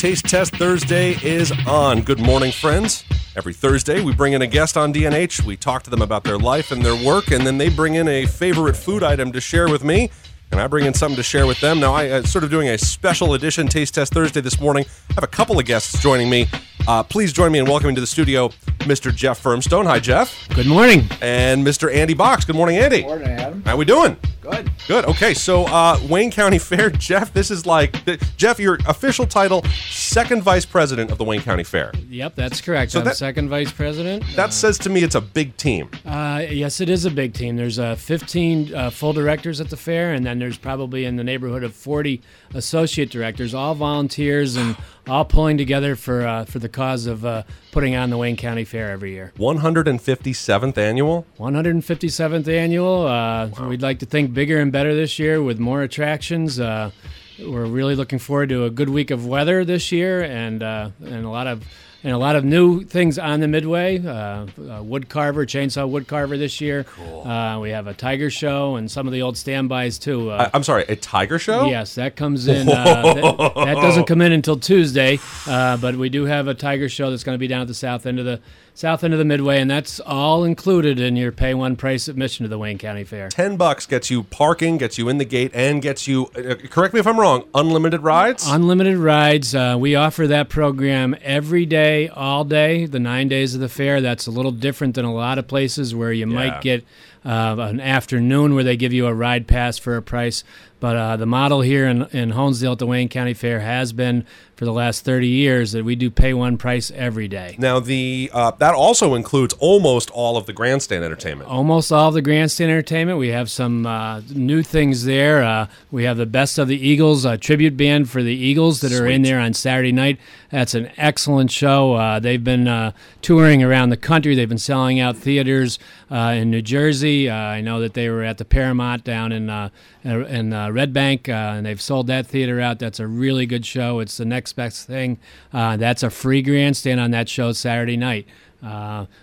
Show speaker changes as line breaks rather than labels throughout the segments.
Taste Test Thursday is on. Good morning, friends. Every Thursday, we bring in a guest on DNH. We talk to them about their life and their work, and then they bring in a favorite food item to share with me, and I bring in something to share with them. Now, I uh, sort of doing a special edition Taste Test Thursday this morning. I have a couple of guests joining me. Uh, please join me in welcoming to the studio Mr. Jeff Firmstone. Hi, Jeff.
Good morning.
And Mr. Andy Box. Good morning, Andy.
Good Morning, Adam.
How we doing?
Good.
Good. Okay, so uh, Wayne County Fair, Jeff. This is like Jeff. Your official title, second vice president of the Wayne County Fair.
Yep, that's correct.
So
I'm
that-
second vice president.
That says to me it's a big team.
Uh, yes, it is a big team. There's uh, 15 uh, full directors at the fair, and then there's probably in the neighborhood of 40 associate directors, all volunteers and all pulling together for uh, for the cause of uh, putting on the Wayne County Fair every year.
157th annual.
157th annual. Uh, We'd like to think bigger and better this year with more attractions. Uh, we're really looking forward to a good week of weather this year, and uh, and a lot of and a lot of new things on the midway. Uh, uh, wood carver, chainsaw wood carver this year. Cool. Uh, we have a tiger show and some of the old standbys too. Uh,
I, I'm sorry, a tiger show.
Yes, that comes in. Uh, that, that doesn't come in until Tuesday, uh, but we do have a tiger show that's going to be down at the south end of the south end of the Midway, and that's all included in your pay one price admission to the Wayne County Fair.
Ten bucks gets you parking, gets you in the gate, and gets you. Uh, correct me if I'm wrong. Unlimited rides.
Unlimited rides. Uh, we offer that program every day, all day, the nine days of the fair. That's a little different than a lot of places where you
Yeah.
might get uh, an afternoon where they give you a ride pass for a price. But uh, the model here in, in Honesdale at the Wayne County Fair has been for the last 30 years that we do pay one price every day.
now the uh, that also includes almost all of the grandstand entertainment.
almost all of the grandstand entertainment. We have some uh, new things there. Uh, we have the Best of the Eagles uh, tribute band for the Eagles that are in there on Saturday night. That's an excellent show. Uh, they've been uh, touring around the country. They've been selling out theaters uh, in New Jersey. Uh, I know that they were at the Paramount down in uh, in uh, Red Bank, and they've sold that theater out. That's a really good show. It's the next best thing. That's a free grandstand on that show Saturday night.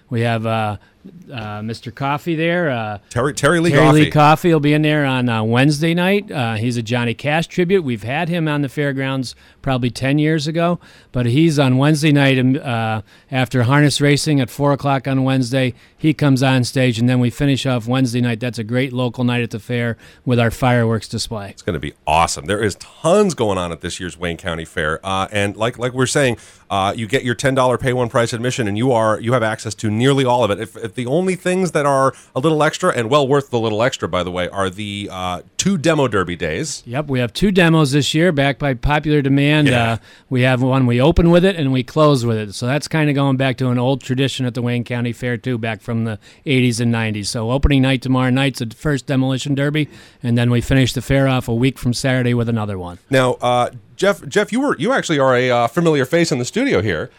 We have uh, uh, Mr. Coffee there. Uh,
Terry Terry Lee
Terry
Coffee.
Lee Coffee will be in there on uh, Wednesday night. Uh, he's a Johnny Cash tribute. We've had him on the fairgrounds probably 10 years ago, but he's on Wednesday night um, uh, after harness racing at 4 o'clock on Wednesday. He comes on stage, and then we finish off Wednesday night. That's a great local night at the fair with our fireworks display.
It's going to be awesome. There is tons going on at this year's Wayne County Fair, uh, and like like we're saying, uh, you get your ten dollar pay one price admission, and you are you have access to nearly all of it. If, if the only things that are a little extra and well worth the little extra, by the way, are the uh, two demo derby days.
Yep, we have two demos this year, backed by popular demand.
Yeah.
Uh, we have one we open with it and we close with it. So that's kind of going back to an old tradition at the Wayne County Fair too, back from the 80s and 90s. So opening night tomorrow night's the first demolition derby, and then we finish the fair off a week from Saturday with another one.
Now, uh, Jeff, Jeff, you were you actually are a uh, familiar face in the studio here.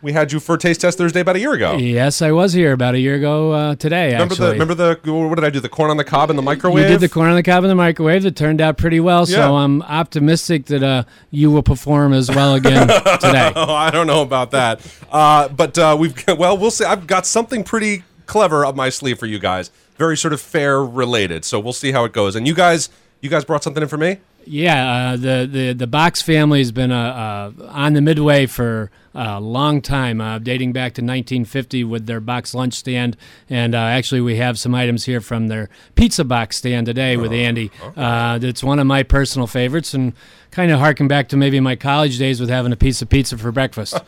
We had you for Taste Test Thursday about a year ago.
Yes, I was here about a year ago uh, today.
Remember
actually.
the remember the what did I do? The corn on the cob in the
you
microwave.
did the corn on the cob in the microwave. That turned out pretty well.
Yeah.
So I'm optimistic that uh, you will perform as well again today.
Oh, I don't know about that. Uh, but uh, we've got, well, we'll see. I've got something pretty clever up my sleeve for you guys. Very sort of fair related. So we'll see how it goes. And you guys, you guys brought something in for me.
Yeah, uh, the, the the Box family has been uh, on the Midway for a long time, uh, dating back to 1950 with their box lunch stand. And uh, actually, we have some items here from their pizza box stand today with Andy. Uh, that's one of my personal favorites and kind of harken back to maybe my college days with having a piece of pizza for breakfast.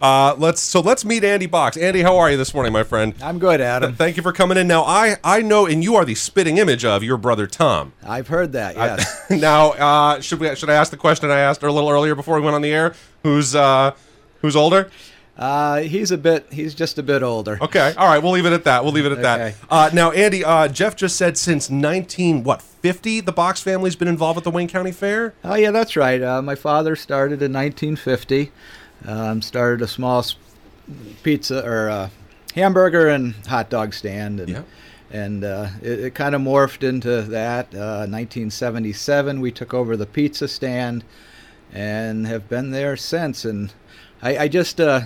Uh, let's so let's meet Andy Box. Andy, how are you this morning, my friend?
I'm good, Adam.
Thank you for coming in. Now, I I know, and you are the spitting image of your brother Tom.
I've heard that. Yes.
now, uh, should we should I ask the question I asked her a little earlier before we went on the air? Who's uh, who's older?
uh, he's a bit. He's just a bit older.
Okay. All right. We'll leave it at that. We'll leave it at that. Uh, now, Andy, uh, Jeff just said since 19 what 50, the Box family's been involved with the Wayne County Fair.
Oh yeah, that's right. Uh, my father started in 1950. Um, started a small pizza or uh, hamburger and hot dog stand, and
Yeah.
and uh, it, it kind of morphed into that. Uh, 1977, we took over the pizza stand, and have been there since. And I, I just uh,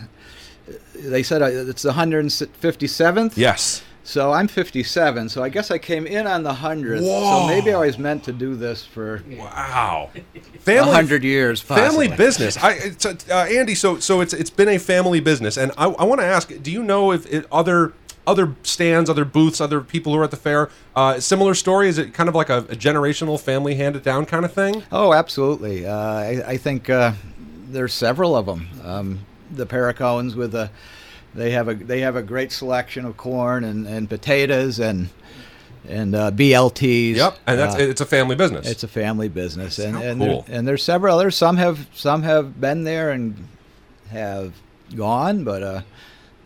they said uh, it's the 157th.
Yes.
So I'm 57. So I guess I came in on the hundredth.
Whoa.
So maybe I was meant to do this for
Wow.
a
Family
hundred years.
Family business. I, it's, uh, Andy. So, so it's it's been a family business, and I, I want to ask: Do you know if it, other other stands, other booths, other people who are at the fair, uh, similar story? Is it kind of like a, a generational, family handed down kind of thing?
Oh, absolutely. Uh, I, I think uh, there's several of them. Um, the Paracones with the they have a they have a great selection of corn and, and potatoes and and uh, BLTs.
Yep, and that's
Uh,
it's a family business.
it's a family business, and and,
cool.
there, and there's several others. Some have some have been there and have gone, but uh,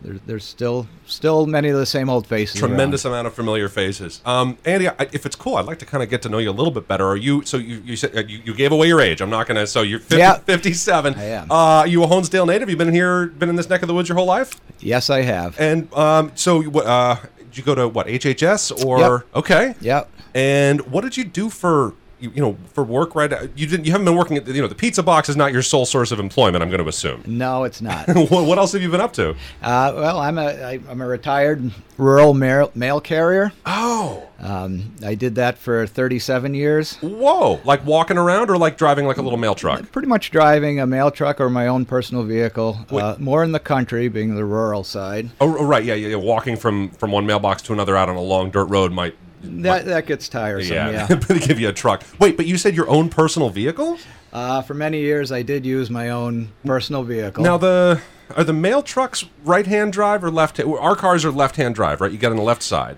there, there's still still many of the same old faces. around.
tremendous amount of familiar faces. Um, Andy, I, if it's cool, I'd like to kind of get to know you a little bit better. Are you? So you you said uh, you, you gave away your age. I'm not gonna. So you're 50,
Yeah.
57.
I am.
Uh, are you a Honesdale native? You've been here, been in this neck of the woods your whole life?
Yes, I have.
And um, so what? Uh, did you go to what HHS or
Yep.
okay?
Yep.
And what did you do for you, you know for work? Right? You didn't. You haven't been working at the, you know the pizza box is not your sole source of employment. I'm going to assume.
No, it's not.
what, what else have you been up to?
Uh, well, I'm a I, I'm a retired rural mail, mail carrier.
Oh,
Um, I did that for 37 years.
whoa! Like walking around or like driving like a little mail truck?
Pretty much driving a mail truck or my own personal vehicle. Uh, more in the country, being the rural side.
Oh, oh, right. Yeah, yeah, yeah. Walking from from one mailbox to another out on a long dirt road might.
That that gets tiresome.
Yeah,
Yeah.
they give you a truck. Wait, but you said your own personal vehicle?
uh, for many years, I did use my own personal vehicle.
Now the are the mail trucks right hand drive or left? Our cars are left hand drive, right? You get on the left side.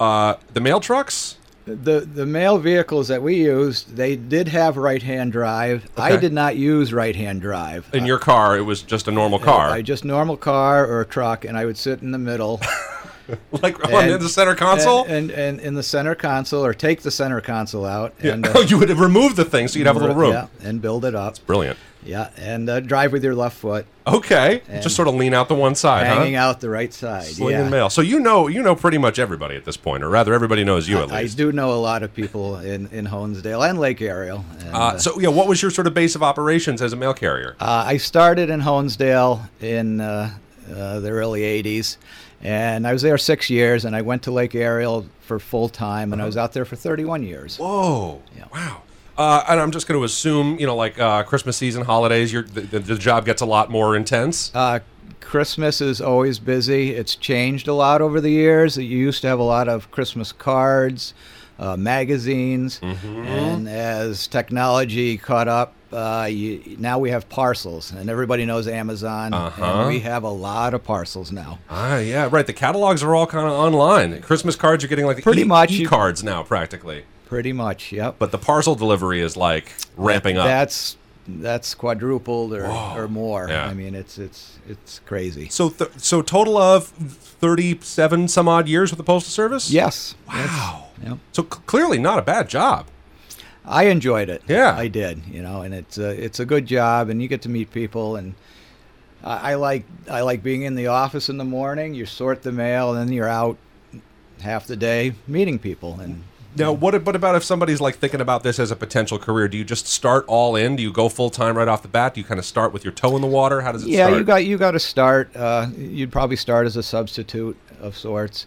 Uh, the mail trucks.
the the mail vehicles that we used, they did have right hand drive. I did not use right hand drive.
In your car, it was just a normal car,
I just normal car or a truck, and I would sit in the middle.
like on the center console.
And, and and in the center console, or take the center console out,
Yeah.
and uh,
oh, you would remove the thing so you'd have a little room.
Yeah, and build it up.
It's brilliant.
Yeah, and uh, drive with your left foot,
Okay, just sort of lean out the one side,
hanging
huh?
out the right side.
Slinging
yeah.
mail. So you know, you know pretty much everybody at this point, or rather, everybody knows you at least.
I do know a lot of people in, in Honesdale and Lake Ariel. And,
Uh,
uh,
so yeah, what was your sort of base of operations as a mail carrier?
Uh, I started in Honesdale in uh, uh, the early 80s, and I was there six years, and I went to Lake Ariel for full time, and I was out there for 31 years.
Whoa!
Yeah.
Wow. Uh, and I'm just going to assume, you know, like uh, Christmas season, holidays, your the, the, the job gets a lot more intense.
Uh, Christmas is always busy. It's changed a lot over the years. You used to have a lot of Christmas cards, uh, magazines,
Mm-hmm.
and as technology caught up, uh, you, now we have parcels, and everybody knows Amazon,
Uh-huh.
and we have a lot of parcels now.
Ah, yeah, right. The catalogs are all kind of online. Christmas cards are getting like
Pretty
e-
much you-
cards now, practically.
Pretty much, yep.
But the parcel delivery is like ramping up.
That's that's quadrupled or, or more.
Yeah.
I mean, it's it's it's crazy.
So, th- so total of thirty-seven some odd years with the postal service.
Yes.
Wow.
Yep.
So c- clearly not a bad job.
I enjoyed it.
Yeah.
I did. You know, and it's a, it's a good job, and you get to meet people, and I, I like I like being in the office in the morning. You sort the mail, and then you're out half the day meeting people, and
Now, what, what about if somebody's like thinking about this as a potential career? Do you just start all in? Do you go full time right off the bat? Do you kind of start with your toe in the water? How does it
yeah,
start?
you got you got to start. Uh, you'd probably start as a substitute of sorts,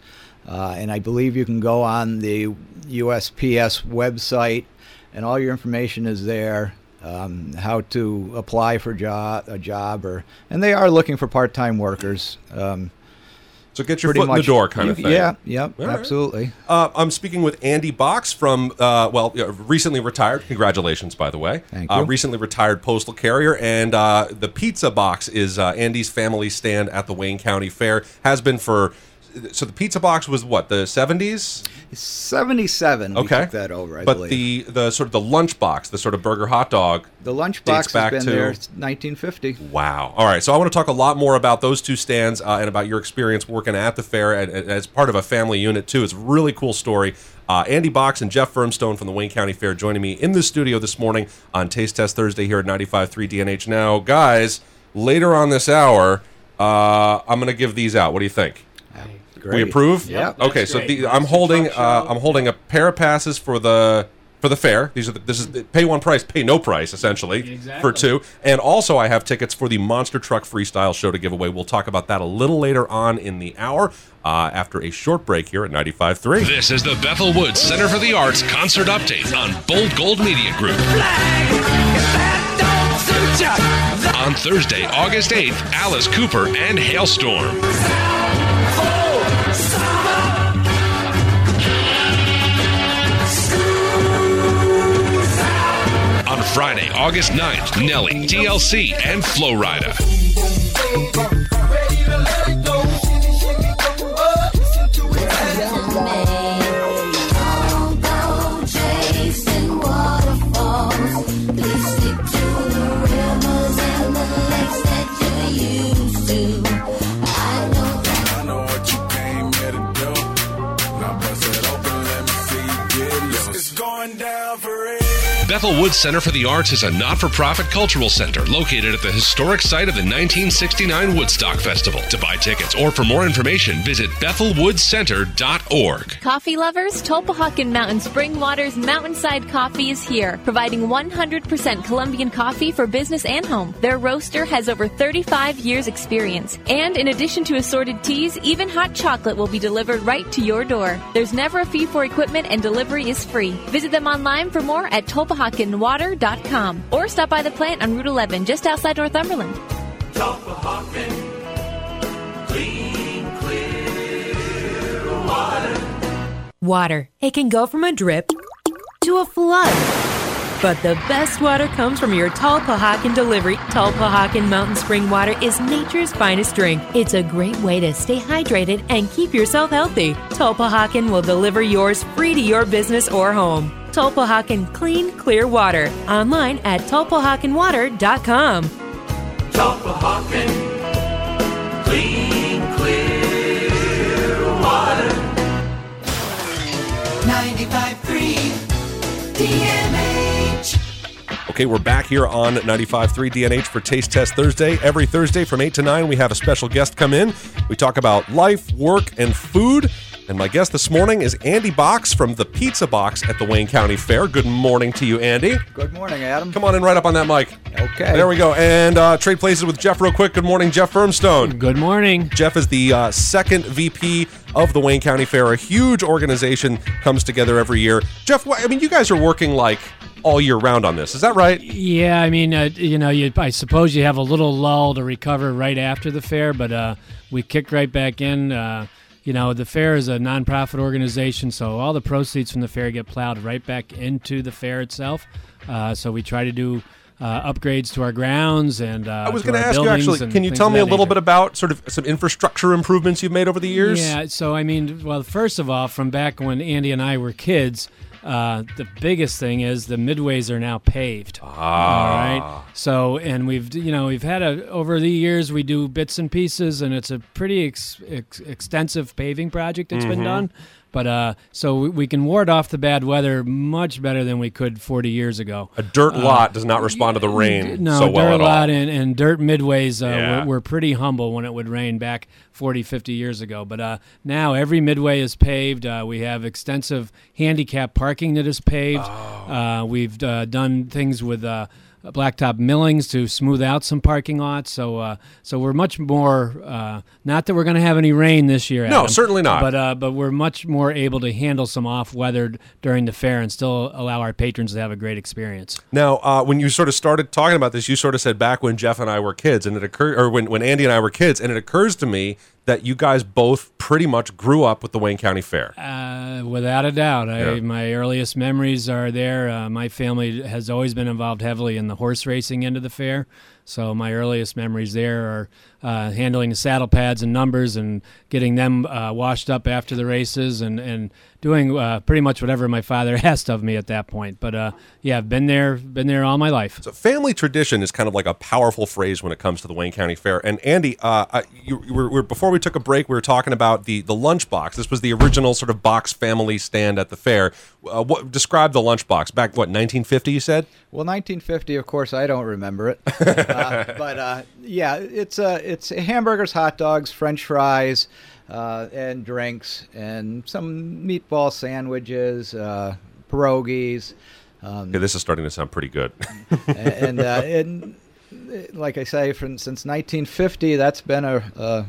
uh, and I believe you can go on the USPS website, and all your information is there. Um, how to apply for job a job, or and they are looking for part time workers. Um,
so get your foot in the door, kind
you-
of thing.
Yeah, yep,
right.
absolutely.
Uh, I'm speaking with Andy Box from, uh, well, uh, recently retired. Congratulations, by the way.
Thank
Uh,
you.
recently retired postal carrier, and uh, the Pizza Box is uh, Andy's family stand at the Wayne County Fair. Has been for. So the Pizza Box was what the 70s.
Seventy-seven. we
Okay,
took that over. I
but
believe.
the the sort of the lunch box, the sort of burger hot dog.
the lunch
dates
box
back
has been
to-
there 1950.
Wow. All right. So I want to talk a lot more about those two stands uh, and about your experience working at the fair and, and as part of a family unit too. It's a really cool story. Uh, Andy Box and Jeff Firmstone from the Wayne County Fair joining me in the studio this morning on Taste Test Thursday here at 95.3 DNH. Now, guys, later on this hour, uh, I'm going to give these out. What do you think? We approve?
Yeah.
Okay, so the, I'm holding uh. I'm holding a pair of passes for the for the fair. These are the, this is the, pay one price, pay no price essentially
Exactly.
for two. And also, I have tickets for the Monster Truck Freestyle Show to give away. We'll talk about that a little later on in the hour uh, after a short break here at 95.3.
This is the Bethel Woods Center for the Arts concert update on Bold Gold Media Group. On Thursday, August 8th, Alice Cooper and Halestorm. Open, August me Nelly,
you and. It's going down for real.
Bethel Woods Center for the Arts is a not for profit cultural center located at the historic site of the 1969 Woodstock Festival. To buy tickets or for more information, visit bethelwoodscenter.org.
Coffee lovers, Tulpehocken Mountain Spring Water's Mountainside Coffee is here, providing 100% Colombian coffee for business and home. Their roaster has over 35 years experience. And in addition to assorted teas, even hot chocolate will be delivered right to your door. There's never a fee for equipment and delivery is free. Visit them online for more at tulpehockenwater.com or stop by the plant on Route 11 just outside Northumberland.
Tulpehocken, clean, clear Water. Water. It can go from a drip to a flood. But the best water comes from your Tulpehocken delivery. Tulpehocken Mountain Spring Water is nature's finest drink. It's a great way to stay hydrated and keep yourself healthy. Tulpehocken will deliver yours free to your business or home. Tulpehocken Clean, Clear Water. Online at tulpehockenwater.com.
95.3 DNH.
Okay, we're back here on 95.3 DNH for Taste Test Thursday. Every Thursday from 8 to 9, we have a special guest come in. We talk about life, work, and food. And my guest this morning is Andy Box from the Pizza Box at the Wayne County Fair. Good morning to you, Andy.
Good morning, Adam.
Come on in right up on that mic.
Okay.
There we go. And uh, trade places with Jeff real quick. Good morning, Jeff Firmstone.
Good morning.
Jeff is the uh, second VP of the Wayne County Fair. A huge organization comes together every year. Jeff, I mean, you guys are working like all year round on this. Is that right?
Yeah, I mean, uh, you know, you, I suppose you have a little lull to recover right after the fair, but uh, we kicked right back in. Uh, you know, the fair is a nonprofit organization, so all the proceeds from the fair get plowed right back into the fair itself. Uh, so we try to do uh, upgrades to our grounds and. Uh,
I was
going to
ask you actually. Can you tell me a little bit about sort of some infrastructure improvements you've made over the years?
Yeah, so I mean, well, first of all, from back when Andy and I were kids, uh, the biggest thing is the midways are now paved.
Ah.
All right. So, and we've you know we've had a over the years we do bits and pieces, and it's a pretty ex, ex, extensive paving project that's
Mm-hmm.
been done. But uh, so we, we can ward off the bad weather much better than we could 40 years ago.
A dirt lot does not respond to the rain
Uh, No,
so well
dirt
at all.
lot and, and dirt midways uh,
Yeah.
were, were pretty humble when it would rain back 40, 50 years ago. But uh, now every midway is paved. Uh, we have extensive handicap parking that is paved.
Oh.
Uh, we've uh, done things with uh, blacktop millings to smooth out some parking lots. So, uh, so we're much more. Uh, not that we're going to have any rain this year.
No, certainly not.
But uh, but we're much more able to handle some off weather during the fair and still allow our patrons to have a great experience.
Now, uh, when you sort of started talking about this, you sort of said back when Jeff and I were kids, and it occurred, or when, when Andy and I were kids, and it occurs to me that you guys both pretty much grew up with the Wayne County Fair.
Uh, without a doubt, I,
Yeah.
my earliest memories are there. Uh, my family has always been involved heavily in the horse racing end of the fair, so my earliest memories there are uh, handling the saddle pads and numbers and getting them uh, washed up after the races and and doing uh, pretty much whatever my father asked of me at that point. But uh, yeah, I've been there, been there all my life.
So family tradition is kind of like a powerful phrase when it comes to the Wayne County Fair. And Andy, uh, you, you were, were- before we took a break, we were talking about the the lunchbox. This was the original sort of box family stand at the fair. Uh, what describe the lunchbox back? What 1950? You said.
Well, 1950, of course, I don't remember it. uh, but uh, yeah, it's uh, it's hamburgers, hot dogs, French fries, uh, and drinks, and some meatball sandwiches, uh, pierogies. Um,
Okay, this is starting to sound pretty good.
and uh, and like I say, from since 1950, that's been a, a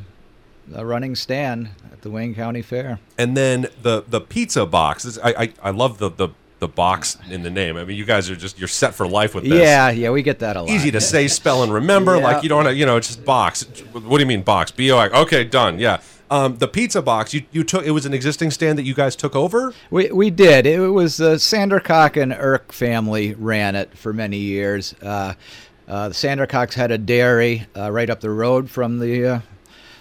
a running stand at the Wayne County Fair.
and then the the pizza box. I, I I love the the the box in the name. I mean, you guys are just you're set for life with this.
Yeah, yeah, we get that a lot.
Easy to say, spell, and remember.
Yeah.
Like you don't want to, you know, it's just box. What do you mean box? B O X. Okay, done. Yeah. Um, the pizza box. You you took. It was an existing stand that you guys took over.
We we did. It was the Sandercock and Irk family ran it for many years. Uh, uh, the Sandercocks had a dairy uh, right up the road from the uh,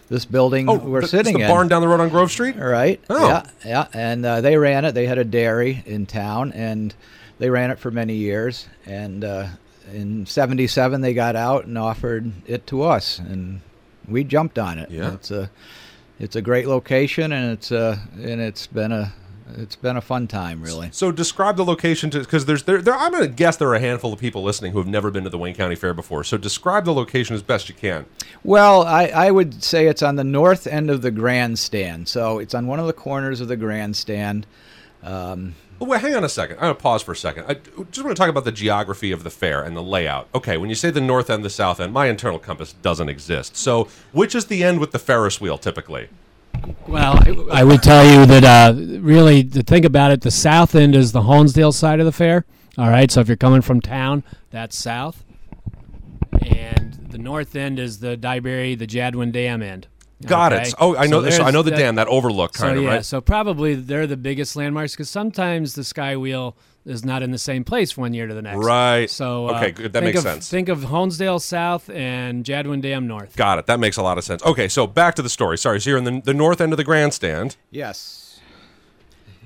this building we're
Oh, the,
sitting
the
in.
barn down the road on Grove Street.
Right.
Oh.
Yeah, yeah. And uh, they ran it. They had a dairy in town, and they ran it for many years. And uh, in '77, they got out and offered it to us, and we jumped on it.
Yeah.
It's a it's a great location, and it's uh and it's been a it's been a fun time, really.
So describe the location to because there's there, there I'm gonna guess there are a handful of people listening who have never been to the Wayne County Fair before. So describe the location as best you can.
Well, I, I would say it's on the north end of the grandstand. So it's on one of the corners of the grandstand. Um,
Oh, wait, hang on a second. I'm gonna pause for a second. I just want to talk about the geography of the fair and the layout. Okay, when you say the north end, the south end, my internal compass doesn't exist. So which is the end with the Ferris wheel typically?
Well, I, I would tell you that uh, really, to think about it, the south end is the Honesdale side of the fair. All right, so if you're coming from town, that's south, and the north end is the Dyberry, the Jadwin Dam end.
Got
Okay?
it. Oh, I know. So, I know the
that-
dam, that overlook kind
so
of
yeah,
right.
so probably they're the biggest landmarks because sometimes the sky wheel is not in the same place one year to the next.
Right.
So uh,
Okay, good. That
think
makes
of,
sense.
Think of Honesdale south and Jadwin Dam north.
Got it. That makes a lot of sense. Okay, so back to the story. Sorry, so you're in the, the north end of the grandstand.
yes.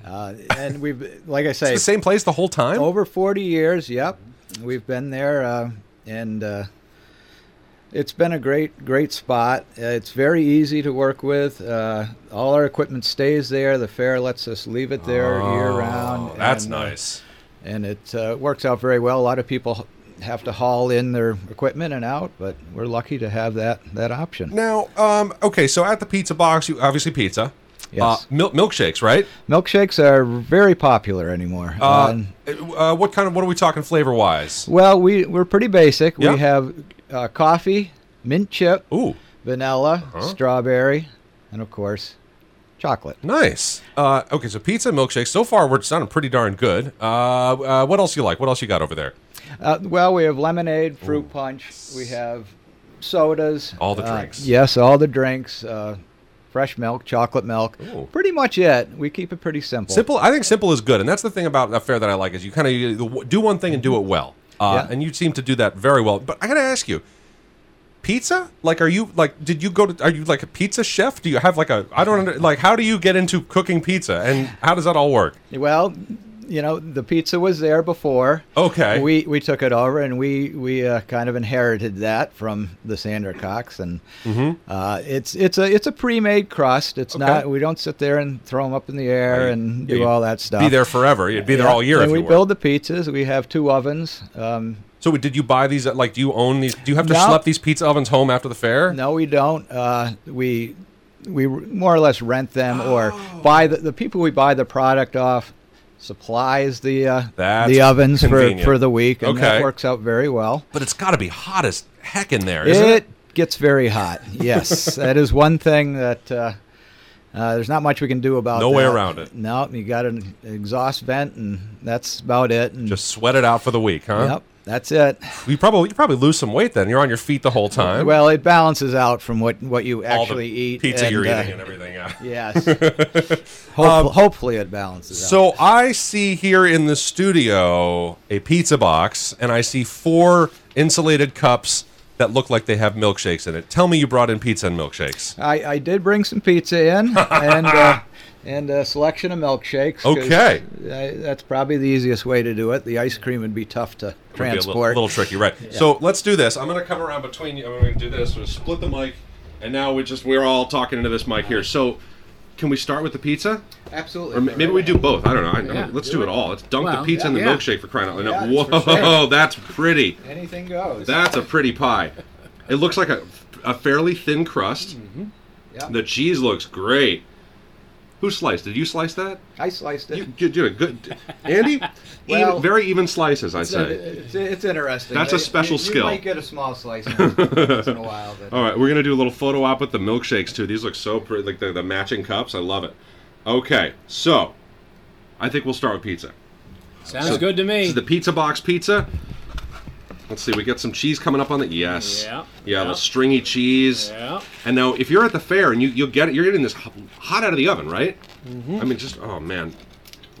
Uh, and we've, like I
It's
say,
the same place the whole time.
over 40 years. Yep, we've been there, uh, and uh, it's been a great, great spot. Uh, it's very easy to work with. Uh, all our equipment stays there. The fair lets us leave it there year round.
Oh, that's
and, uh,
nice.
and it uh, works out very well. A lot of people have to haul in their equipment and out, but we're lucky to have that that option.
Now, um, okay, so at the pizza box, you obviously pizza.
Yes.
Uh, mil- milkshakes, right?
Milkshakes are very popular anymore.
Uh,
Um,
uh, what kind of what are we talking flavor wise?
well, we we're pretty basic.
Yeah.
We have uh, coffee, mint chip,
Ooh,
vanilla, strawberry, and of course, chocolate.
nice. Uh, okay, so pizza, milkshakes. So far, we're sounding pretty darn good. Uh, uh, what else you like? What else you got over there?
Uh, well, we have lemonade, fruit punch. We have sodas.
All the
uh,
drinks.
yes, all the drinks. Uh, fresh milk, chocolate milk.
Ooh.
Pretty much it. We keep it pretty simple.
Simple. I think simple is good, and that's the thing about a fair that I like is you kind of do one thing and do it well. Uh,
Yeah.
And you seem to do that very well. But I got to ask you, pizza? Like, are you like? Did you go to? Are you like a pizza chef? Do you have like a? I don't under, like. How do you get into cooking pizza, and how does that all work?
Well, you know, the pizza was there before.
Okay.
We we took it over and we we uh, kind of inherited that from the Sandercocks and uh, it's it's a it's a pre-made crust. It's
Mm-hmm. Okay.
not we don't sit there and throw them up in the air
Right.
and do all that stuff.
Be there forever. You'd be there
Yeah,
all year
And
if
we build the pizzas. We have two ovens. Um,
so did you buy these? Like, do you own these? Do you have to
No.
schlep these pizza ovens home after the fair?
no, we don't. Uh, we we more or less rent them or buy the the people we buy the product off supplies the uh, the ovens for,
convenient.
for the week and
Okay.
that works out very well.
But it's got to be hot as heck in there, isn't
it,
it?
gets very hot. Yes, that is one thing that uh, uh, there's not much we can do about.
No way around it.
No, you got an exhaust vent, and that's about it. And
Just sweat it out for the week, huh?
yep, that's it.
You probably you probably lose some weight then. You're on your feet the whole time.
Well, it balances out from what what you
all
actually eat.
pizza you're
and, uh,
eating and everything. Yeah.
Yes. Hope- hopefully, it balances out.
So I see here in the studio a pizza box, and I see four insulated cups that look like they have milkshakes in it. Tell me you brought in pizza and milkshakes.
I, I did bring some pizza in and uh, and a selection of milkshakes.
Okay.
I, that's probably the easiest way to do it. The ice cream would be tough to
Would be
transport.
a little, little tricky, right? So let's do this. I'm going to come around between you. I'm going to do this. We'll split the mic, and now we just we're all talking into this mic here. So. Can we start with the pizza?
Absolutely.
Or m- maybe we do both. I don't know. I,
Yeah.
let's do it all. Let's dunk
Well,
the pizza and the
yeah.
milkshake for crying out loud.
Yeah,
Whoa,
for sure.
that's pretty.
Anything goes.
That's a pretty pie. It looks like a, a fairly thin crust.
Mm-hmm. Yep.
The cheese looks great. Who sliced? Did you slice that?
I sliced it.
You, you did a good, Andy.
Well-
even, very even slices, I'd say.
it's, it's interesting.
That's a special
you,
skill.
You might get a small slice once in a while, but
All right, we're gonna do a little photo op with the milkshakes too. These look so pretty, like the, the matching cups. I love it. Okay, so I think we'll start with pizza.
Sounds good to
This
me.
is the pizza box pizza. Let's see, we got some cheese coming up on the yes,
Yeah,
yeah,
yeah.
the stringy cheese.
Yeah.
And now, if you're at the fair and you you'll get it, you're getting this hot out of the oven, right?
Mm-hmm.
I mean, just oh man.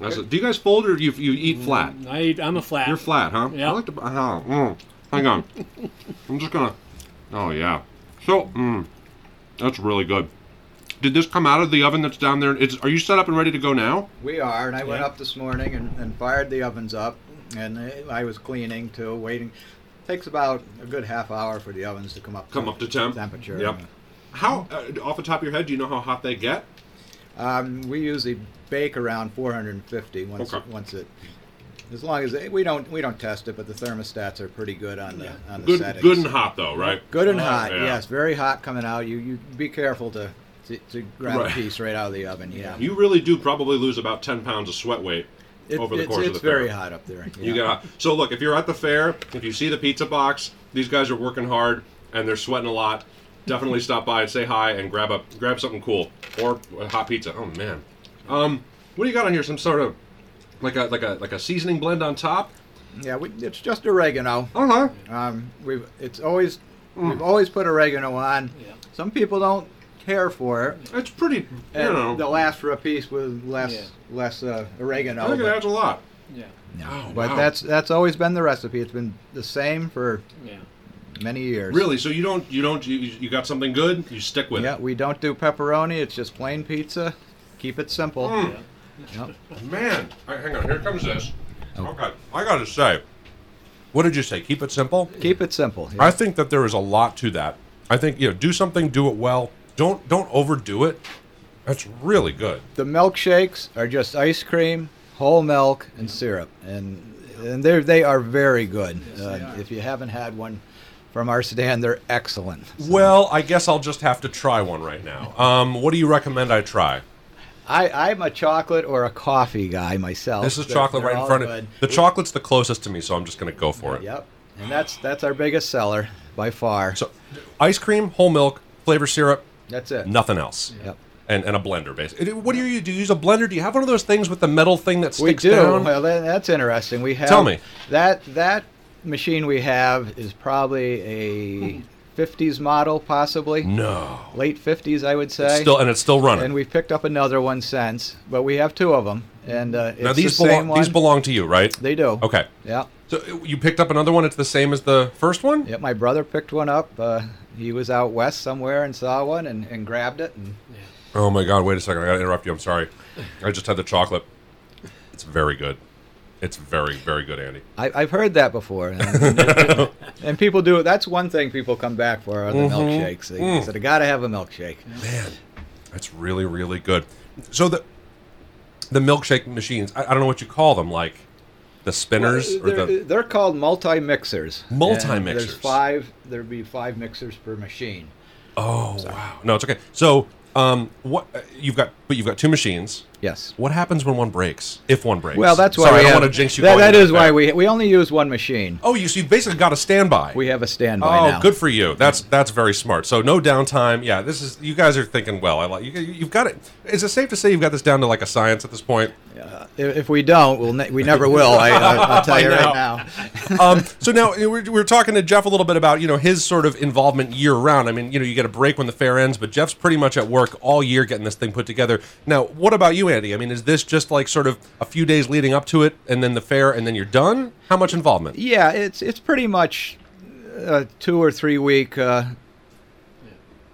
That's a- do you guys fold or do you, you eat flat?
I eat, I'm a flat.
You're flat, huh?
Yeah.
I like to. Uh, mm, hang on. I'm just gonna. Oh yeah. So, mm, that's really good. Did this come out of the oven that's down there? It's, are you set up and ready to go now?
we are. And I went up this morning and, and fired the ovens up, and I was cleaning too, waiting. Takes about a good half hour for the ovens to come up.
Come up to temp.
Temperature.
Yep. How, uh, off the top of your head, do you know how hot they get?
Um, we usually bake around 450 once
Okay.
once it. As long as they, we don't we don't test it, but the thermostats are pretty good on the on the
Good,
settings.
good and hot though, right?
Good and
Oh,
hot,
yeah.
yes, very hot coming out. You you be careful to to, to grab
Right.
a piece right out of the oven. Yeah,
You really do probably lose about 10 pounds of sweat weight
It-
over the
it's,
course
it's
of the
very
fair.
hot up there.
You got so look if you're at the fair, if you see the pizza box, these guys are working hard and they're sweating a lot. Definitely stop by and say hi and grab a grab something cool or a hot pizza. Oh man, um, what do you got on here? Some sort of like a like a like a seasoning blend on top.
yeah, we, it's just oregano.
Uh huh.
Um, we've it's always
Mm.
we've always put oregano on. Some people don't care for it,
It's pretty. You
and
know,
they'll ask for a piece with less
Yeah.
less uh, oregano.
I think it adds a lot.
Yeah.
Oh,
But
wow.
that's that's always been the recipe. It's been the same for
Yeah.
many years.
Really, so you don't you don't you, you got something good, you stick with it.
Yeah, we don't do pepperoni. It's just plain pizza. Keep it simple.
Mm.
Yep.
Man, all right, hang on. Here comes this. Okay, I got to say, what did you say? Keep it simple.
Keep it simple.
I think that there is a lot to that. I think you know, do something, do it well. Don't don't overdo it. That's really good.
The milkshakes are just ice cream, whole milk, and syrup, and and they they are very good. Uh, if you haven't had one from our sedan, they're excellent.
Well, I guess I'll just have to try one right now. Um, what do you recommend I try?
I I'm a chocolate or a coffee guy myself.
This is
They're-
chocolate
they're
right in
all
front of
good.
the chocolate's the closest to me, so I'm just going to go for it.
Yep, and that's that's our biggest seller by far.
So, ice cream, whole milk, flavor syrup,
that's it.
nothing else.
Yep.
And, and a blender, basically. What do you do? You use a blender? Do you have one of those things with the metal thing that sticks
We
sticks
do.
down?
Well, that, that's interesting. We have
Tell me.
that that machine we have is probably a hmm. 50s model, possibly
No.
late 50s, I would say.
Still, and it's still running.
and we've picked up another one since, but we have two of them, and uh, it's
now these
the same
belong. These belong to you, right?
They do.
Okay.
Yeah.
So you picked up another one. It's the same as the first one.
Yep. My brother picked one up. Uh, he was out west somewhere and saw one and, and grabbed it. And
Oh my God! Wait a second. I gotta interrupt you. I'm sorry. I just had the chocolate. It's very good. It's very, very good, Andy.
I, I've heard that before. And, and people do. That's one thing people come back for are the
Mm-hmm.
milkshakes. They
Mm.
said, I got to have a milkshake.
Man, that's really, really good. So the the milkshake machines. I, I don't know what you call them. Like the spinners or
they're,
the.
they're called multi mixers.
Multi-mixers.
There's five. There'd be five mixers per machine.
Oh wow! No, it's okay. So um, what uh, you've got? But you've got two machines.
Yes.
What happens when one breaks? If one breaks?
Well, that's why
Sorry,
we
I don't
have,
want to jinx you.
That, that is why we we only use one machine.
Oh, you so you basically got a standby.
We have a standby
Oh,
now.
good for you. That's that's very smart. So no downtime. Yeah, this is you guys are thinking well. I like you. You've got it. Is it safe to say you've got this down to like a science at this point?
If, if we don't, we'll ne- we never will. I, I, I'll tell you right now.
um, so now we're, we're talking to Jeff a little bit about you know his sort of involvement year round. I mean, you know, you get a break when the fair ends, but Jeff's pretty much at work all year getting this thing put together. Now, what about you, Andy? I mean, is this just like sort of a few days leading up to it, and then the fair, and then you're done? How much involvement?
Yeah, it's it's pretty much a two or three week uh,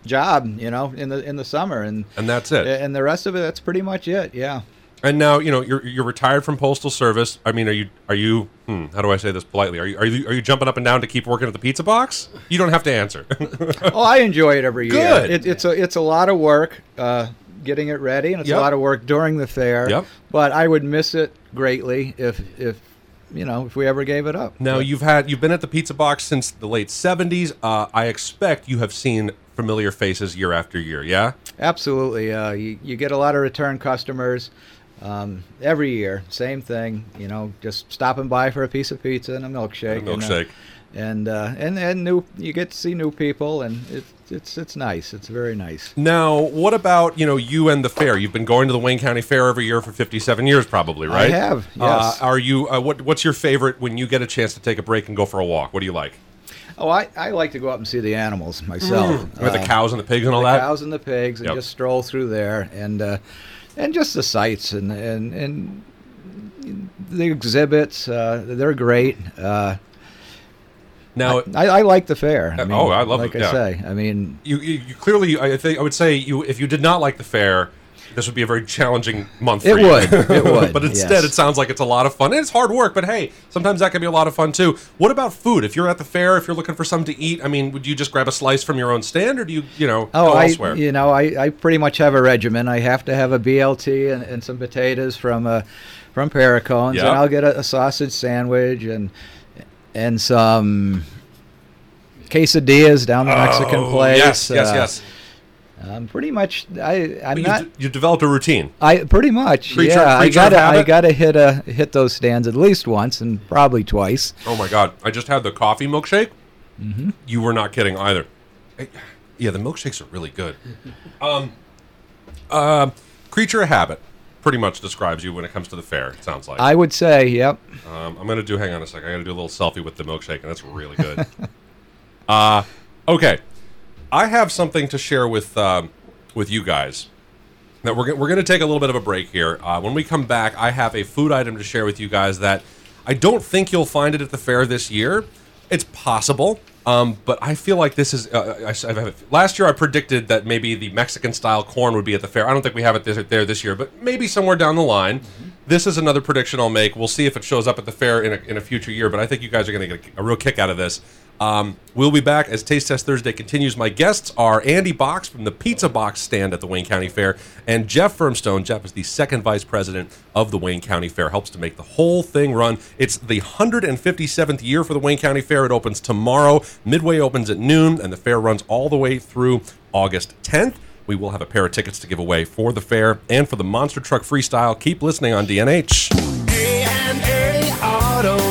job, you know, in the in the summer, and
And that's it.
and the rest of it, that's pretty much it. Yeah.
And now you know you're you're retired from postal service. I mean, are you are you? Hmm, how do I say this politely? Are you are you are you jumping up and down to keep working at the pizza box? You don't have to answer.
oh, I enjoy it every year.
Good.
It, it's a it's a lot of work uh, getting it ready, and it's
Yep.
a lot of work during the fair.
Yep.
But I would miss it greatly if if you know, if we ever gave it up.
Now
But
you've had you've been at the Pizza Box since the late '70s. Uh, I expect you have seen familiar faces year after year. Yeah.
absolutely, uh, you you get a lot of return customers. Um, every year, same thing. You know, just stopping by for a piece of pizza and a milkshake.
A
and, uh,
milkshake.
And uh, and and new you get to see new people and it, it's it's nice it's very nice
Now, what about you know you and the fair? You've been going to the Wayne County Fair every year for 57 years, probably, right I
have,
Uh,
yes.
are you? Uh, what What's your favorite when you get a chance to take a break and go for a walk? What do you like?
oh I, I like to go up and see the animals myself
With the
Uh,
cows and the pigs and all
the
that.
cows and the pigs and
Yep.
just stroll through there and uh, and just the sights and and and the exhibits uh, they're great uh,
Now,
I, I like the fair I
Uh,
mean,
oh, I love
like
it,
I
yeah.
say I mean
you, you, you clearly, I think, I would say you if you did not like the fair. This would be a very challenging month
It
for you.
would, it would,
but instead,
yes.
it sounds like it's a lot of fun. And it's hard work, but hey, sometimes that can be a lot of fun too. What about food? If you're at the fair, if you're looking for something to eat, I mean, would you just grab a slice from your own stand, or do you, you know,
Oh,
go
I,
elsewhere?
you know, I, I pretty much have a regimen. I have to have a BLT and, and some potatoes from uh, from Paracones,
Yeah.
and I'll get a, a sausage sandwich and and some quesadillas down the Mexican
Oh,
place.
Yes, yes,
Uh,
yes.
I'm pretty much. I I'm
you,
not.
d- you developed a routine.
I pretty much.
Creature-
yeah, I
creature
gotta I gotta hit a hit those stands at least once and probably twice.
Oh my god! I just had the coffee milkshake.
Mm-hmm.
You were not kidding either. Eh, Yeah, the milkshakes are really good. Um, uh, creature of habit pretty much describes you when it comes to the fair. It sounds like.
I would say, yep.
Um, I'm gonna do. Hang on a second. I gotta do a little selfie with the milkshake, and that's really good. uh, okay. I have something to share with um, with you guys. Now we're we're gonna take a little bit of a break here. Uh, when we come back, I have a food item to share with you guys that I don't think you'll find it at the fair this year. It's possible, um, but I feel like this is. Uh, I, I have last year, I predicted that maybe the Mexican style corn would be at the fair. I don't think we have it this, there this year, but maybe somewhere down the line. This is another prediction I'll make. We'll see if it shows up at the fair in a, in a future year, but I think you guys are going to get a real kick out of this. Um, we'll be back as Taste Test Thursday continues. My guests are Andy Box from the Pizza Box stand at the Wayne County Fair and Jeff Firmstone. Jeff is the second vice president of the Wayne County Fair, helps to make the whole thing run. It's the 157th year for the Wayne County Fair. It opens tomorrow. Midway opens at noon, and the fair runs all the way through August 10th. We will have a pair of tickets to give away for the fair and for the Monster Truck Freestyle. Keep listening on DNH.
A&A Auto.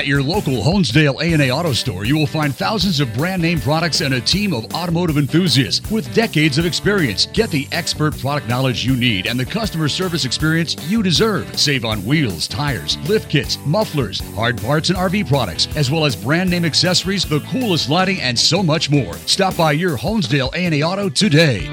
At your local Honesdale A&A Auto Store, you will find thousands of brand name products and a team of automotive enthusiasts with decades of experience. Get the expert product knowledge you need and the customer service experience you deserve. Save on wheels, tires, lift kits, mufflers, hard parts and RV products, as well as brand name accessories, the coolest lighting, and so much more. Stop by your Honesdale A&A Auto today.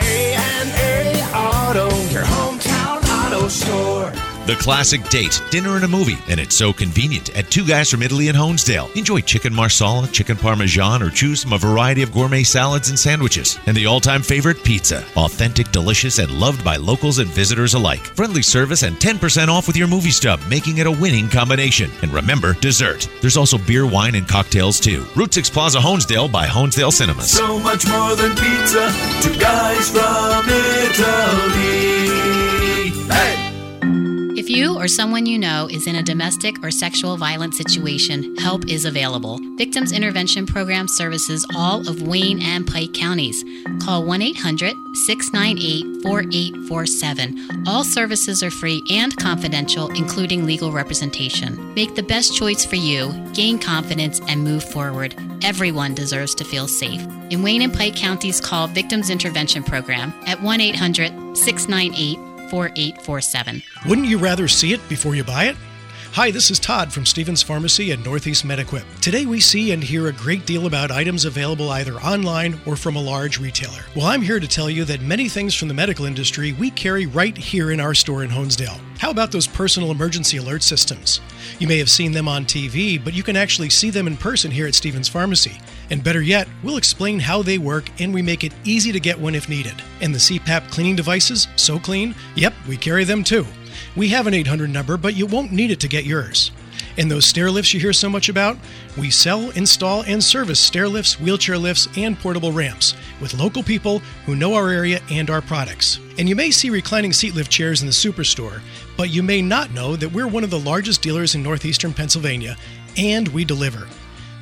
A&A Auto. Your hometown auto store.
The classic date, dinner and a movie, and it's so convenient at Two Guys from Italy in Honesdale. Enjoy chicken marsala, chicken parmesan, or choose from a variety of gourmet salads and sandwiches. And the all-time favorite, pizza. Authentic, delicious, and loved by locals and visitors alike. Friendly service and 10% off with your movie stub, making it a winning combination. And remember, dessert. There's also beer, wine, and cocktails too. Route 6 Plaza Honesdale by Honesdale Cinemas.
So much more than pizza. Two guys from Italy. Hey!
If you or someone you know is in a domestic or sexual violence situation, help is available. Victims Intervention Program services all of Wayne and Pike counties. Call 1 800 698 4847. All services are free and confidential, including legal representation. Make the best choice for you, gain confidence, and move forward. Everyone deserves to feel safe. In Wayne and Pike counties, call Victims Intervention Program at 1 800 698 4847.
Wouldn't you rather see it before you buy it? Hi, this is Todd from Stevens Pharmacy and Northeast MedEquip. Today we see and hear a great deal about items available either online or from a large retailer. Well, I'm here to tell you that many things from the medical industry we carry right here in our store in Honesdale. How about those personal emergency alert systems? You may have seen them on TV, but you can actually see them in person here at Stevens Pharmacy. And better yet, we'll explain how they work and we make it easy to get one if needed. And the CPAP cleaning devices, so clean? Yep, we carry them too. We have an 800 number, but you won't need it to get yours. And those stair lifts you hear so much about? We sell, install, and service stair lifts, wheelchair lifts, and portable ramps. with local people who know our area and our products. And you may see reclining seat lift chairs in the superstore, but you may not know that we're one of the largest dealers in northeastern Pennsylvania, and we deliver.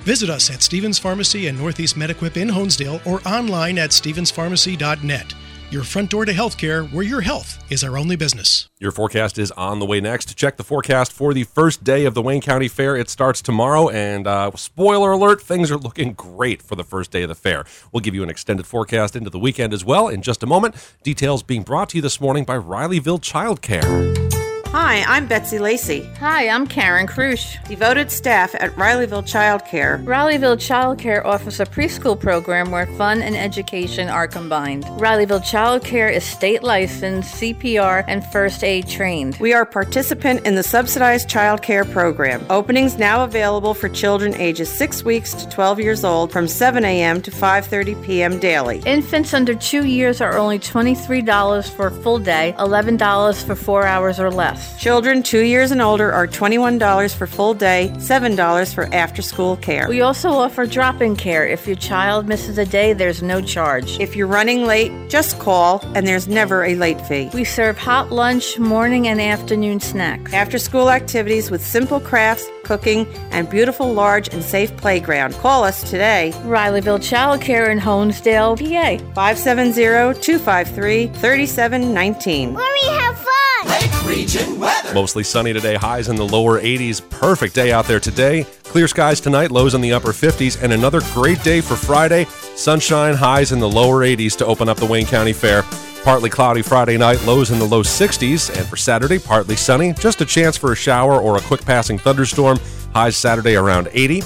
Visit us at Stevens Pharmacy and Northeast Mediquip in Honesdale or online at stevenspharmacy.net. Your front door to healthcare where your health is our only business.
Your forecast is on the way next. Check the forecast for the first day of the Wayne County Fair. It starts tomorrow, and uh, spoiler alert, things are looking great for the first day of the fair. We'll give you an extended forecast into the weekend as well in just a moment. Details being brought to you this morning by Rileyville Childcare.
Hi, I'm Betsy Lacey.
Hi, I'm Karen Krusch.
Devoted staff at Rileyville Childcare.
Rileyville Childcare offers a preschool program where fun and education are combined. Rileyville Childcare is state licensed, CPR, and first aid trained.
We are participant in the subsidized childcare program. Openings now available for children ages 6 weeks to 12 years old from 7 a.m. to 5:30 p.m. daily.
Infants under 2 years are only $23 for a full day, $11 for 4 hours or less.
Children 2 years and older are $21 for full day, $7 for after school care.
We also offer drop-in care. If your child misses a day, there's no charge.
If you're running late, just call and there's never a late fee.
We serve hot lunch, morning and afternoon snacks.
After school activities with simple crafts, cooking, and beautiful large and safe playground. Call us today.
Rileyville Child Care in Honesdale, PA.
570-253-3719.
Where we have fun. Lake Region weather.
Mostly sunny today, highs in the lower 80s. Perfect day out there today. Clear skies tonight, lows in the upper 50s, and another great day for Friday. Sunshine, highs in the lower 80s to open up the Wayne County Fair. Partly cloudy Friday night, lows in the low 60s, and for Saturday, partly sunny. Just a chance for a shower or a quick passing thunderstorm. Highs Saturday around 80.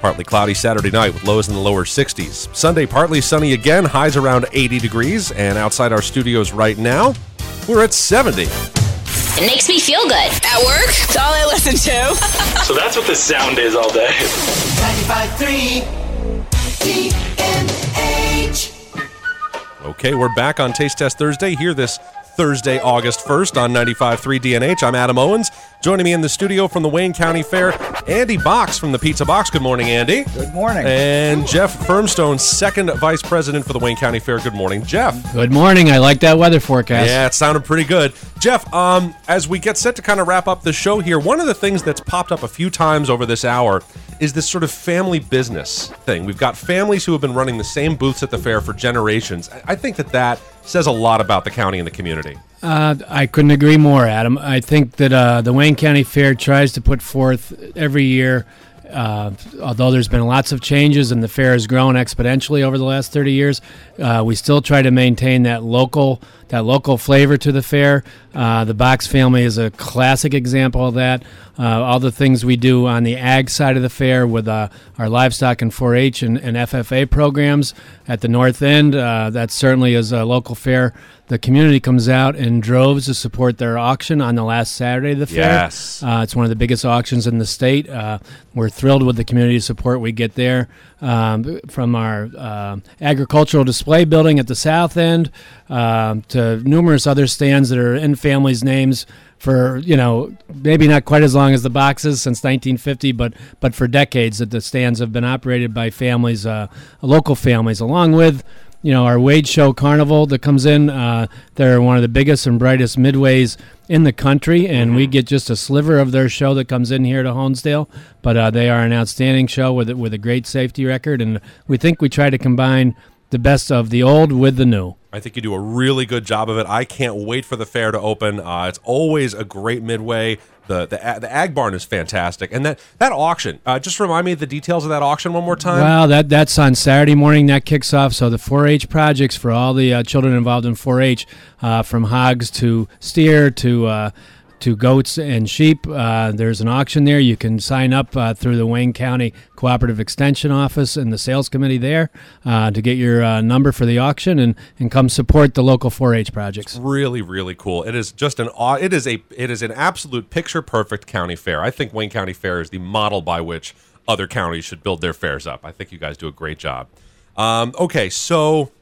Partly cloudy Saturday night with lows in the lower 60s. Sunday, partly sunny again, highs around 80 degrees. And outside our studios right now, we're at 70.
It makes me feel good. At work, that's all I listen to.
so that's what the sound is all day.
95.3 DNH.
Okay, we're back on Taste Test Thursday here this Thursday, August 1st on 95.3 DNH. I'm Adam Owens. Joining me in the studio from the Wayne County Fair, Andy Box from the Pizza Box. Good morning, Andy.
Good morning.
And Jeff Firmstone, second vice president for the Wayne County Fair. Good morning, Jeff.
Good morning. I like that weather forecast.
Yeah, it sounded pretty good. Jeff, um, as we get set to kind of wrap up the show here, one of the things that's popped up a few times over this hour is this sort of family business thing. We've got families who have been running the same booths at the fair for generations. I think that that says a lot about the county and the community.
Uh, I couldn't agree more, Adam. I think that uh, the Wayne County Fair tries to put forth every year, uh, although there's been lots of changes and the fair has grown exponentially over the last 30 years, uh, we still try to maintain that local that local flavor to the fair. Uh, the Box family is a classic example of that. Uh, all the things we do on the ag side of the fair with uh, our livestock and 4-H and, and, FFA programs at the north end, uh, that certainly is a local fair. The community comes out in droves to support their auction on the last Saturday of the fair.
Yes.
Uh, it's one of the biggest auctions in the state. Uh, we're thrilled with the community support we get there um, from our agricultural display building at the south end um, to numerous other stands that are in families' names for you know maybe not quite as long as the boxes since 1950, but but for decades that the stands have been operated by families, uh, local families, along with you know our Wade Show Carnival that comes in. Uh, they're one of the biggest and brightest midways in the country, and we get just a sliver of their show that comes in here to Honesdale. But uh, they are an outstanding show with with a great safety record, and we think we try to combine the best of the old with the new.
I think you do a really good job of it. I can't wait for the fair to open. Uh, it's always a great midway. The, the the ag barn is fantastic, and that that auction. Uh, just remind me of the details of that auction one more time.
Well, that that's on Saturday morning. That kicks off. So the 4-H projects for all the uh, children involved in 4-H, uh, from hogs to steer to uh, to goats and sheep. Uh, there's an auction there. You can sign up uh, through the Wayne County Cooperative Extension Office and the sales committee there uh, to get your uh, number for the auction and, and come support the local 4-H projects.
Really, really cool. It is just an it is a it is an absolute picture perfect county fair. I think Wayne County Fair is the model by which other counties should build their fairs up. I think you guys do a great job. Um, okay, so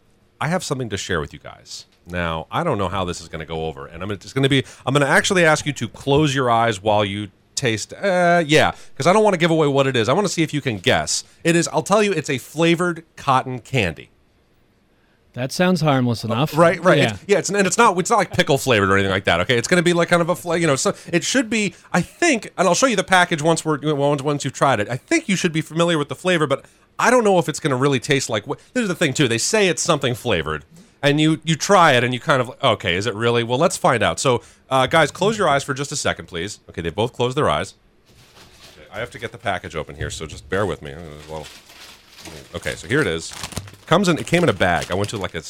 I have something to share with you guys. Now, I don't know how this is going to go over, and I'm just going to be I'm going to actually ask you to close your eyes while you taste. Uh, yeah, because I don't want to give away what it is. I want to see if you can guess. It is. I'll tell you, it's a flavored cotton candy.
That sounds harmless enough.
Right, right.
Yeah.
It's- Yeah, it's and it's not it's not like pickle flavored or anything like that. Okay, it's going to be like kind of a fla- you know. So it should be. I think, and I'll show you the package once we're once once you've tried it. I think you should be familiar with the flavor, but I don't know if it's going to really taste like. what This is the thing too. They say it's something flavored, and you you try it and you kind of okay, is it really? Well, let's find out. So, uh, guys, close your eyes for just a second, please. Okay, they both closed their eyes. Okay, I have to get the package open here, so just bear with me. Little- Okay, so here it is. Comes in. It came in a bag. I went to like a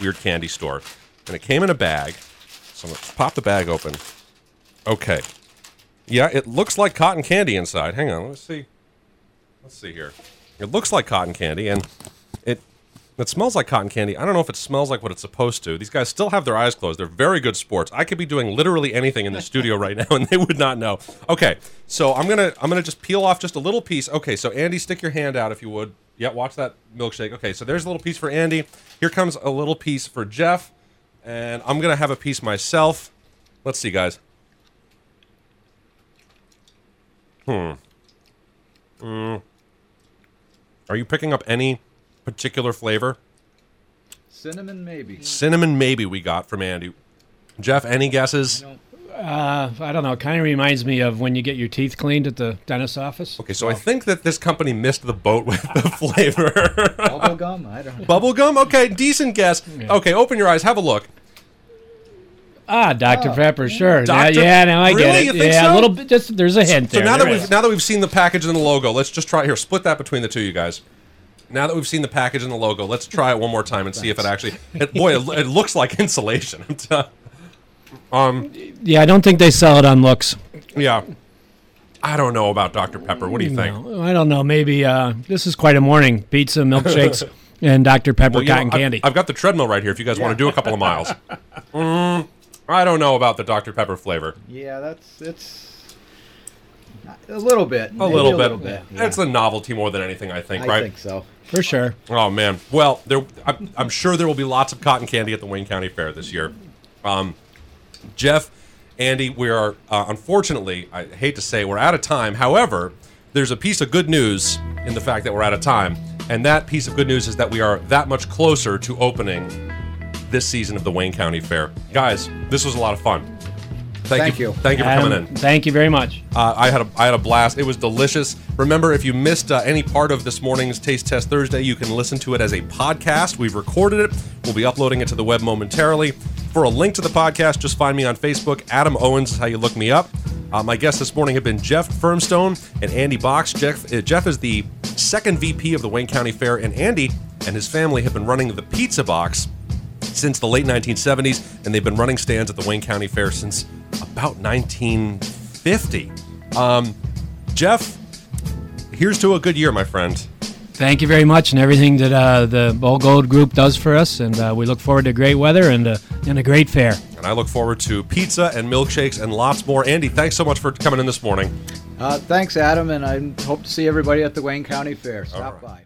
weird candy store, and it came in a bag. So let's pop the bag open. Okay. Yeah, it looks like cotton candy inside. Hang on, let's see. Let's see here. It looks like cotton candy, and it it smells like cotton candy. I don't know if it smells like what it's supposed to. These guys still have their eyes closed. They're very good sports. I could be doing literally anything in the studio right now, and they would not know. Okay, so I'm gonna I'm gonna just peel off just a little piece. Okay, so Andy, stick your hand out if you would. Yeah, watch that milkshake. Okay, so there's a little piece for Andy. Here comes a little piece for Jeff, and I'm gonna have a piece myself. Let's see, guys. Hmm. Mm. Are you picking up any particular flavor?
Cinnamon, maybe.
Cinnamon, maybe we got from Andy. Jeff, any guesses?
Uh, I don't know. It kind of reminds me of when you get your teeth cleaned at the dentist's office.
Okay, so I think that this company missed the boat with the flavor.
Bubble gum? I don't know.
Bubble gum? Okay, decent guess. Okay, open your eyes, have a look.
Ah, Dr. Pepper, sure. Now- yeah, now I
Really?
get it.
You think
yeah,
so?
a little bit. Just there's a hint
So
there.
now that
There
we've now that we've seen the package and the logo, let's just try here. Split that between the two, you guys. Now that we've seen the package and the logo, let's try it one more time and see if it actually. It, boy, it, it looks like insulation. Um,
yeah, I don't think they sell it on looks.
yeah. I don't know about Dr. Pepper. What do you think?
No, I don't know. Maybe uh, this is quite a morning. Pizza, milkshakes, and Dr. Pepper
Well, you know,
cotton
I've-
candy.
I've, got the treadmill right here. If you guys want to do a couple of miles, mm, I don't know about the Dr. Pepper flavor.
Yeah, that's it's a little bit.
A
maybe
little,
a little
bit. It's a novelty more than anything, I think.
I
right?
I think so.
For sure.
Oh man. Well, there. I'm, I'm sure there will be lots of cotton candy at the Wayne County Fair this year. Um, Jeff, Andy, we are uh, unfortunately. I hate to say we're out of time. However, there's a piece of good news in the fact that we're out of time, and that piece of good news is that we are that much closer to opening this season of the Wayne County Fair. Guys, this was a lot of fun. Thank,
Thank
you.
you.
Thank you for
Adam,
coming in.
Thank you very much.
Uh, I had a I had a blast. It was delicious. Remember, if you missed uh, any part of this morning's Taste Test Thursday, you can listen to it as a podcast. We've recorded it. We'll be uploading it to the web momentarily. For a link to the podcast, just find me on Facebook. Adam Owens is how you look me up. Uh, my guests this morning have been Jeff Firmstone and Andy Box. Jeff, uh, Jeff is the second VP of the Wayne County Fair, and Andy and his family have been running the Pizza Box since the late 1970s, and they've been running stands at the Wayne County Fair since about 1950. Um, Jeff, here's to a good year, my friend.
Thank you very much, and everything that uh, the Bold Gold Group does for us. And uh, we look forward to great weather and, uh, and a great fair.
And I look forward to pizza and milkshakes and lots more. Andy, thanks so much for coming in this morning.
Uh, thanks, Adam, and I hope to see everybody at the Wayne County Fair. Stop by.